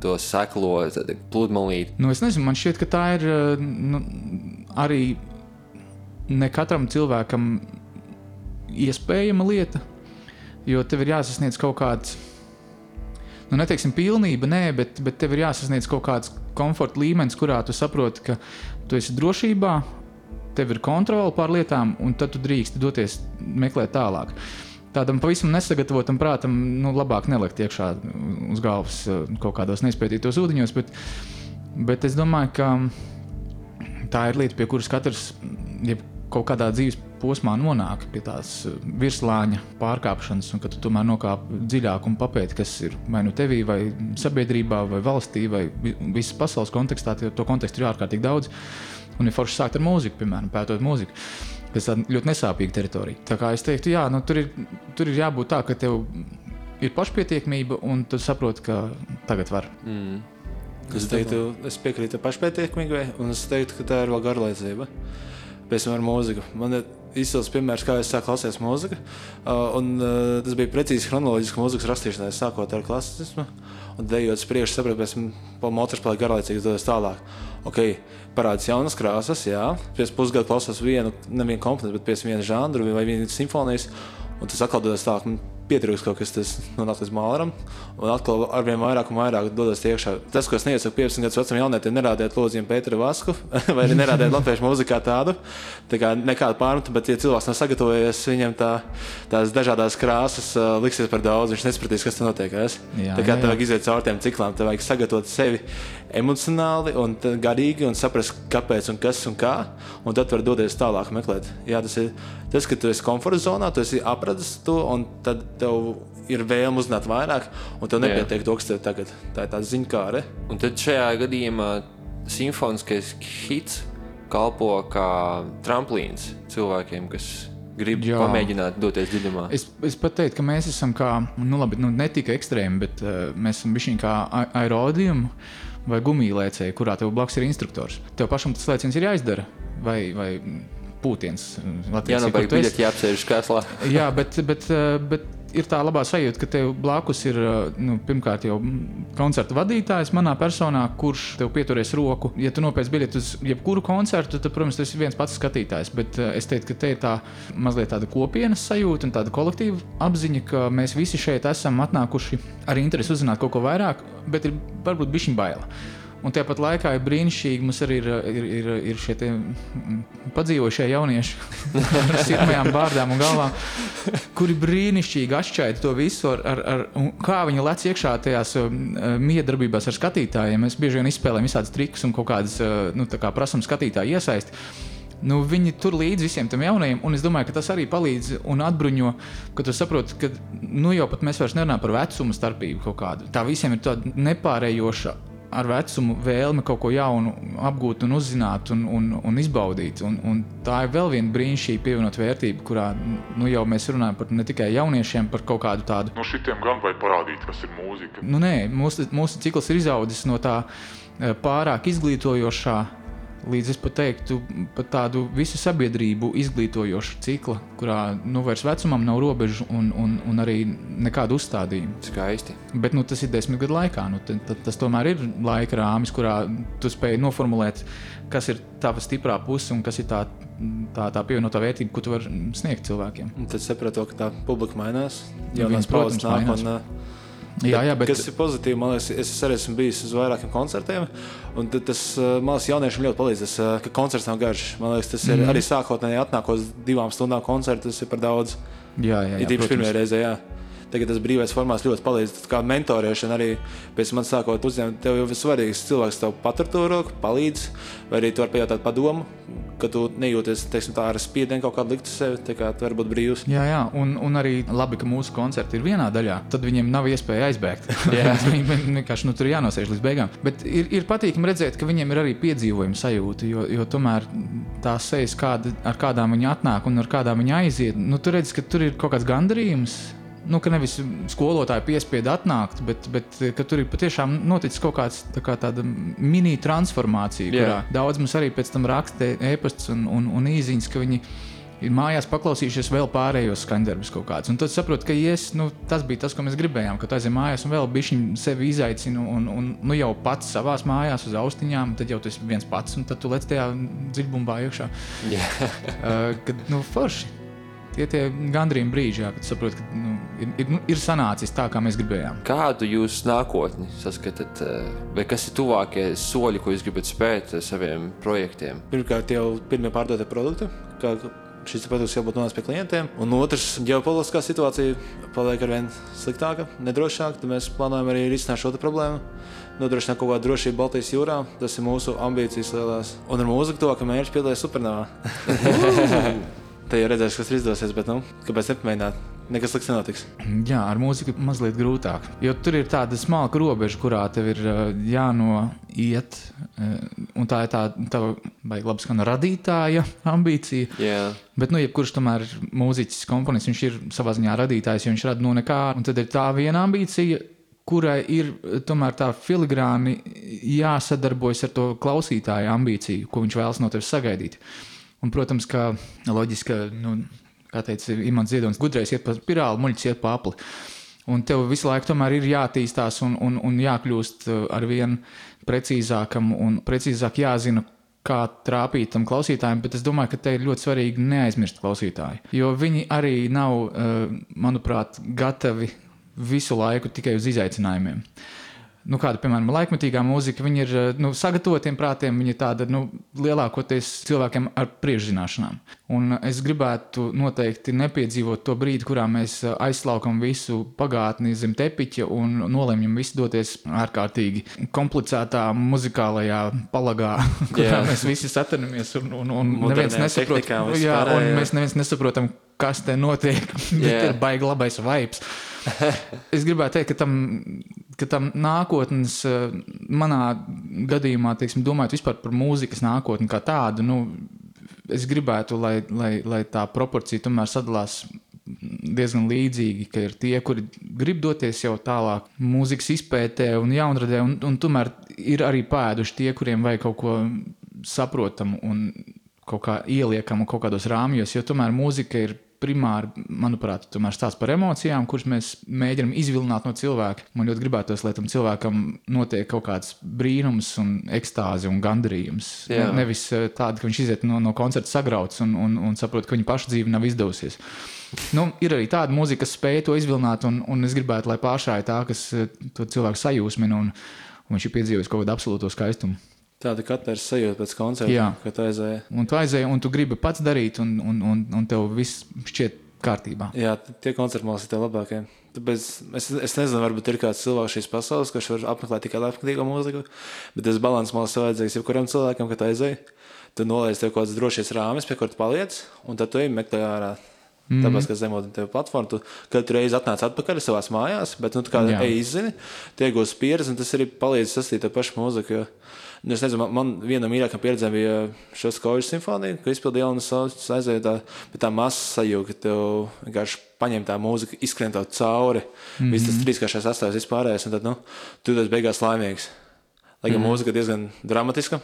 to seklo, tādu pludmalīti. Nu, es nezinu, man šķiet, ka tā ir eh, nu, arī ne katram cilvēkam iespējama lieta, jo tev ir jāsasniedz kaut kāds. Nu, neteiksim, pilnība, nē, bet, bet tev ir jāsasniedz kaut kāds komforta līmenis, kurā tu saproti, ka tu esi drošībā, tev ir kontrole pār lietām, un tad tu drīksti doties meklēt tālāk. Tādam pavisam nesagatavotam prātam, nu, labāk nelikt iekšā uz galvas eh, kaut kādos nespētītos ūdeņos, bet, bet es domāju, ka tā ir lieta, pie kuras katrs jeb kaut kādā dzīves posmā nonāk pie tās eh, virslāņa pārkāpšanas, un ka tu tomēr nokāp dziļāk un papēti, kas ir vai nu tevī, vai sabiedrībā, vai valstī, vai vi- visas pasaules kontekstā. jo To kontekstu ir ārkārtīgi daudz. Un ir forši sākt ar mūziku, piemēram, pētot mūziku. Tas ir ļoti nesāpīga teritorija. Tā kā es teiktu, jā, nu, tur, ir, tur ir jābūt tā, ka tev ir pašpietiekamība, un tu saproti, ka tagad var. Mm. Es, teiktu, es piekrītu pašpietiekamībai, un es teiktu, ka tā ir vēl garlaicība. Pēc tam ar mūziku. Man ir izcils piemērs, kā es sāku klausīties mūziku. Uh, un, uh, tas bija precīzi chronoloģiski mūzikas rakstīšanai, sākot ar klasismu. Un dejot uz priekšu, sapratu, ka Motors paliek garlaicīgs, dodas tālāk. Ok, parādās jaunas krāsas, jā. Pēc pusgada klausās vienu, nevienu komponentu, bet pēc viena žanra vai vienas simfonijas. Un tas atkal dodas tālāk. Pietrūkst kaut kas tāds, nonāk līdz mālam, un atkal ar vien vairāk un vairāk dodas iekšā. Tas, ko es neiesaku 15 gadus vecam jaunietiem, nerādiet lūdzu viņam Pēteru Vasku, vai arī nerādiet latviešu mūzikā tādu. Tā kā nekāda pārmeta, bet, ja cilvēks nav sagatavojies, viņam tā, tās dažādas krāsas uh, liksies par daudz, viņš nesapratīs, kas tur notiek. es. Jā, Tā kā jā, tev jā. vajag iziet cauri tiem ciklām, tev vajag sagatavot sevi emocionāli un garīgi un saprast, kāpēc un kas un kā. Un tad var doties tālāk meklēt. Jā, tas ir tas, ka tu esi komforta zonā, tu esi apradis to, un tad tev ir vēlme uzzināt vairāk, un tev nepietiek to, kas tev tagad tā ir. Tā ziņkāre. Un tad šajā gadījumā simfoniskais hits kalpo kā tramplīns cilvēkiem, kas grib Jā. Pamēģināt doties dziļumā. Es, es pat teiktu, ka mēs esam kā, nu, labi, nu, ne tikai ekstrēmi, bet uh, mēs esam bijuši kā aerodījumi vai gumijlēcēji, kurā tev blakus ir instruktors. Tev pašam tas lēciens ir jāizdara, vai, vai pūtiens. Jā, nu, Latvijas vajag biļeti jāapsēž krēslā. Jā, bet, bet, eh, bet ir tā labā sajūta, ka tev blakus ir nu, pirmkārt jau koncerta vadītājs manā personā, kurš tev pieturēs roku. Ja tu nopērci biļeti uz jebkuru koncertu, tad, protams, tas ir viens pats skatītājs. Bet es teiktu, ka te ir tā mazliet tāda kopienas sajūta un tāda kolektīva apziņa, ka mēs visi šeit esam atnākuši ar interesi uzzināt kaut ko vairāk, bet ir varbūt bišķiņ baila. Un tāpat laikā ir brīnišķīgi, mums arī ir, ir, ir, ir šie mm, padzīvošie jaunieši ar sirmajām bārdām un galvām, kuri brīnišķīgi atšķaida to visu, ar, ar, ar, kā viņi lec iekšā tajās um, miedarbībās ar skatītājiem. Mēs bieži vien izspēlējam visādas trikus un kaut kādas uh, nu, kā prasām skatītāju iesaisti. Nu, viņi tur līdzi visiem tam jaunajiem, un es domāju, ka tas arī palīdz un atbruņo, ka tu saproti, ka nu, jau pat mēs vairs nerunājam par vecumu starpību kaut kādu. Tā visiem ir tāda nepārējoša ar vecumu vēlme kaut ko jaunu apgūt, un uzzināt un, un, un izbaudīt. Un, un tā ir vēl viena brīnišķīga pievienot vērtība, kurā nu, jau mēs runājam par ne tikai jauniešiem, par kaut kādu tādu. No šitiem gan vajag parādīt, kas ir mūzika. Nu, nē, mūsu, mūsu cikls ir izaudzis no tā eh, pārāk izglītojošā līdz es pat teiktu, pat tādu visu sabiedrību izglītojošu ciklu, kurā nu vairs vecumam nav robežu un, un, un arī nekādu uzstādījumu. Skaisti. Bet nu, tas ir desmit gadu laikā. Nu, t, t, tas tomēr ir laika rāmis, kurā tu spēj noformulēt, kas ir tava stiprā puse un kas ir tā, tā, tā pievienotā vērtība, ko tu vari sniegt cilvēkiem. Un tad sapratu, ka tā publika mainās. Viens, protams, paudzes nāk. Jā, jā, bet Kas ir pozitīvi, man liekas, es arī esmu bijis uz vairākiem koncertiem. Tas uh, man liekas, jauniešiem ļoti palīdz, tas, uh, ka koncerts nav garš. Man liekas, tas ir Mhm. arī sākotnēji atnākot uz divām stundām koncertu. Tas ir par daudz. jā, jā, jā, tīpaši protams. pirmajā reizē. Jā. Tagad tas brīvais formāts ļoti palīdz. Tas Kā mentorēšana arī pēc manis sākot uzņemt, tev jau ir svarīgs cilvēks, tev patur to roku, palīdz, vai arī tu vari pajautāt padomu, ka tu nejūties teiksim, tā ar spiedienu kaut kādu likt uz sevi. Tā kā tu vari būt brīvs. Jā, jā, un, un arī labi, ka mūsu koncerti ir vienā daļā. Tad viņiem nav iespēja aizbēgt. Viņi viņi vienkārši nu, tur jānosēž līdz beigām. Bet ir, ir patīkami redzēt, ka viņiem ir arī piedzīvojuma sajūta. Jo, jo tomēr tās sejas, kāda, ar kādām viņi atnāk un ar kādām viņi aiziet, nu, tur redz, ka tur ir kaut kāds gandarījums. Nu, ka nevis skolotāji piespiedu atnākt, bet, bet ka tur ir patiešām noticis kaut kāds, tā kā tāda mini transformācija. Jā. kurā Daudz mums arī pēc tam raksta e-pasts un, un, un īsiņas, ka viņi ir mājās paklausījušies vēl pārējos skaņdarbus kaut kādus. Un tad saprotu, ka yes, nu, tas bija tas, ko mēs gribējām. Ka tu aizej mājās un vēl bišķiņu sevi izaicini un, un nu, jau pats savās mājās uz austiņām, tad jau tas ir viens pats un tad tu lec tajā dziļbumbā iekšā. Jā. Uh, kad, nu, forši. Tie tie gandrījumi brīži, jā, kad saproti, ka nu, ir, ir, nu, ir sanācis tā, kā mēs gribējām. Kādu jūs nākotni saskatāt, eh, vai kas ir tuvākie soļi, ko jūs gribat spēt ar saviem projektiem? Pirmkārt, jau pirmie pārdotie produkti, kā šis produkts jābūt nonācis pie klientiem. Un otrs, ģeopolitiskā situācija paliek ar vien sliktāka, nedrošāka. Tad mēs plānojam arī risināt šo problēmu. Nodrošināt kaut kādu drošību Baltijas jūrā. Tas ir mūsu ambīcijas lielās. Un ar mūziku to, ka mērķis piedalās supernovā. Te jau redzēs, kas izdosies, bet nu, kāpēc nepamēģināt? Nekas slikts nenotiks. Jā, ar mūziku mazliet grūtāk. Jo tur ir tāda smalka robeža, kurā tev ir uh, jānoiet. Uh, un tā ir tā tava baigi labi skan radītāja ambīcija. Jā, Bet, nu, jebkurš tomēr mūziķis, komponists, viņš ir savā ziņā radītājs, jo viņš rada no nekā. Un tad ir tā viena ambīcija, kurai ir eh, tomēr tā filigrāni jāsadarbojas ar to klausītāju ambīciju, ko viņš vēlas no tevis sagaidīt. Un, protams, kā loģiski, nu, kā teica Imants Ziedonis, gudrais iet pa spirāli, muļķis iet pa apli. Un tev visu laiku tomēr ir jāattīstās un, un, un jākļūst uh, ar vien precīzākam un precīzāk jāzina, kā trāpīt tam klausītājam, bet es domāju, ka te ir ļoti svarīgi neaizmirst klausītāju. Jo viņi arī nav, uh, manuprāt, gatavi visu laiku tikai uz izaicinājumiem. Nu, kāda, piemēram, laikmetīgā mūzika, viņi ir uh, nu, sagatavotiem prātiem, viņi ir tāda nu, lielākoties cilvēkiem ar priekšzināšanām. Un es gribētu noteikti nepiedzīvot to brīdi, kurā mēs uh, aizslaukam visu pagātni zem tepiņa un nolemjam visu doties ārkārtīgi komplicētā muzikālajā palagā, kurā Jā. mēs visi saturamies un, un, un neviens nesaprot, jā, un mēs neviens nesaprotam, kas te notiek. Bet Jā. ir baigi labais vibes. Es gribētu teikt, ka tam, ka tam nākotnes, eh, manā gadījumā, teiksim, domājot vispār par mūzikas nākotni kā tādu, nu, es gribētu, lai, lai, lai tā proporcija tomēr sadalās diezgan līdzīgi, ka ir tie, kuri grib doties jau tālāk mūzikas izpētē un jaunradē, un, un tomēr ir arī pēduši tie, kuriem vajag kaut ko saprotamu un kaut kā ieliekamu kaut kādos rāmjos, jo tomēr mūzika ir primāri, manuprāt, tomēr stāsta par emocijām, kuras mēs mēģinām izvilināt no cilvēka. Man ļoti gribētos, lai tam cilvēkam notiek kaut kāds brīnums, un ekstāze un gandarījums. Ne, nevis eh, tāda, ka viņš iziet no, no koncerta sagrauts un, un, un saprot, ka viņa paša dzīve nav izdevusies. Nu, ir arī tāda mūzika, kas spēj to izvilināt, un, un es gribētu, lai pāršā ir tā, kas eh, to cilvēku sajūsmina, un, un viņš ir piedzīvojis kaut kādu absolūto skaistumu. Tāda katra sajūta pēc koncerta, Jā. kad aizēja. Un tu aizēji, un tu gribi pats darīt, un, un, un, un tev viss šķiet kārtībā. Jā, tie koncerti mums ir tie labākie. Tāpēc es, es nezinu, varbūt ir kāds cilvēks šīs pasaules, kurš var apmeklēt tikai labklājīgo mūziku, bet tas balans mums ir vajadzīgs jebkuram cilvēkam, kad aizēj. Tu noliec tev kaut kāds drošs rāmis, pie kur tu paliec, un tad tu ej meklē ārā. Mm -hmm. Tāpēc, ka zemot tevi platformu, tu katru reizi atnāc atpakaļ savā mājās, bet nu, tu kā ej izzini, tie iegūst pieredzi, un tas arī palīdz sastīt to pašu mūziku. Jo, es nezinu, man, man viena no mīļākajām pieredzēm bija šis kaujas simfonija, ko izpildīja Jaunas Saules aizēja tā, tā masa sajūta, ka tev vienkārši paņem tā mūzika, izskrien tev cauri, mm -hmm. viss tas trīskāršais astāvs vispārējais, un tad, nu, tu tas beigās laimīgs. Lai gan mm -hmm. mūzika diezgan dramatiska,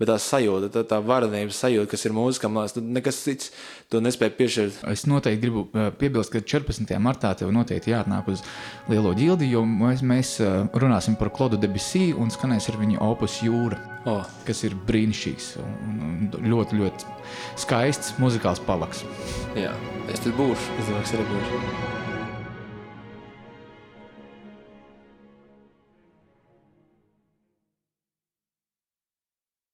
bet tā sajūta, tā, tā varenības sajūta, kas ir mūzikā, man liekas, tad nekas cits to nespēja piešķirt. Es noteikti gribu uh, piebilst, ka 14. martā tev noteikti jāatnāk uz Lielo ģildi, jo mēs, mēs uh, runāsim par Klodu Debesī un skanēs ar viņa opus Jūra, Oh, kas ir brīnišķīgs un, ļoti, ļoti skaists muzikāls palaks. Jā, es tur būšu. es domāju, ka arī būs.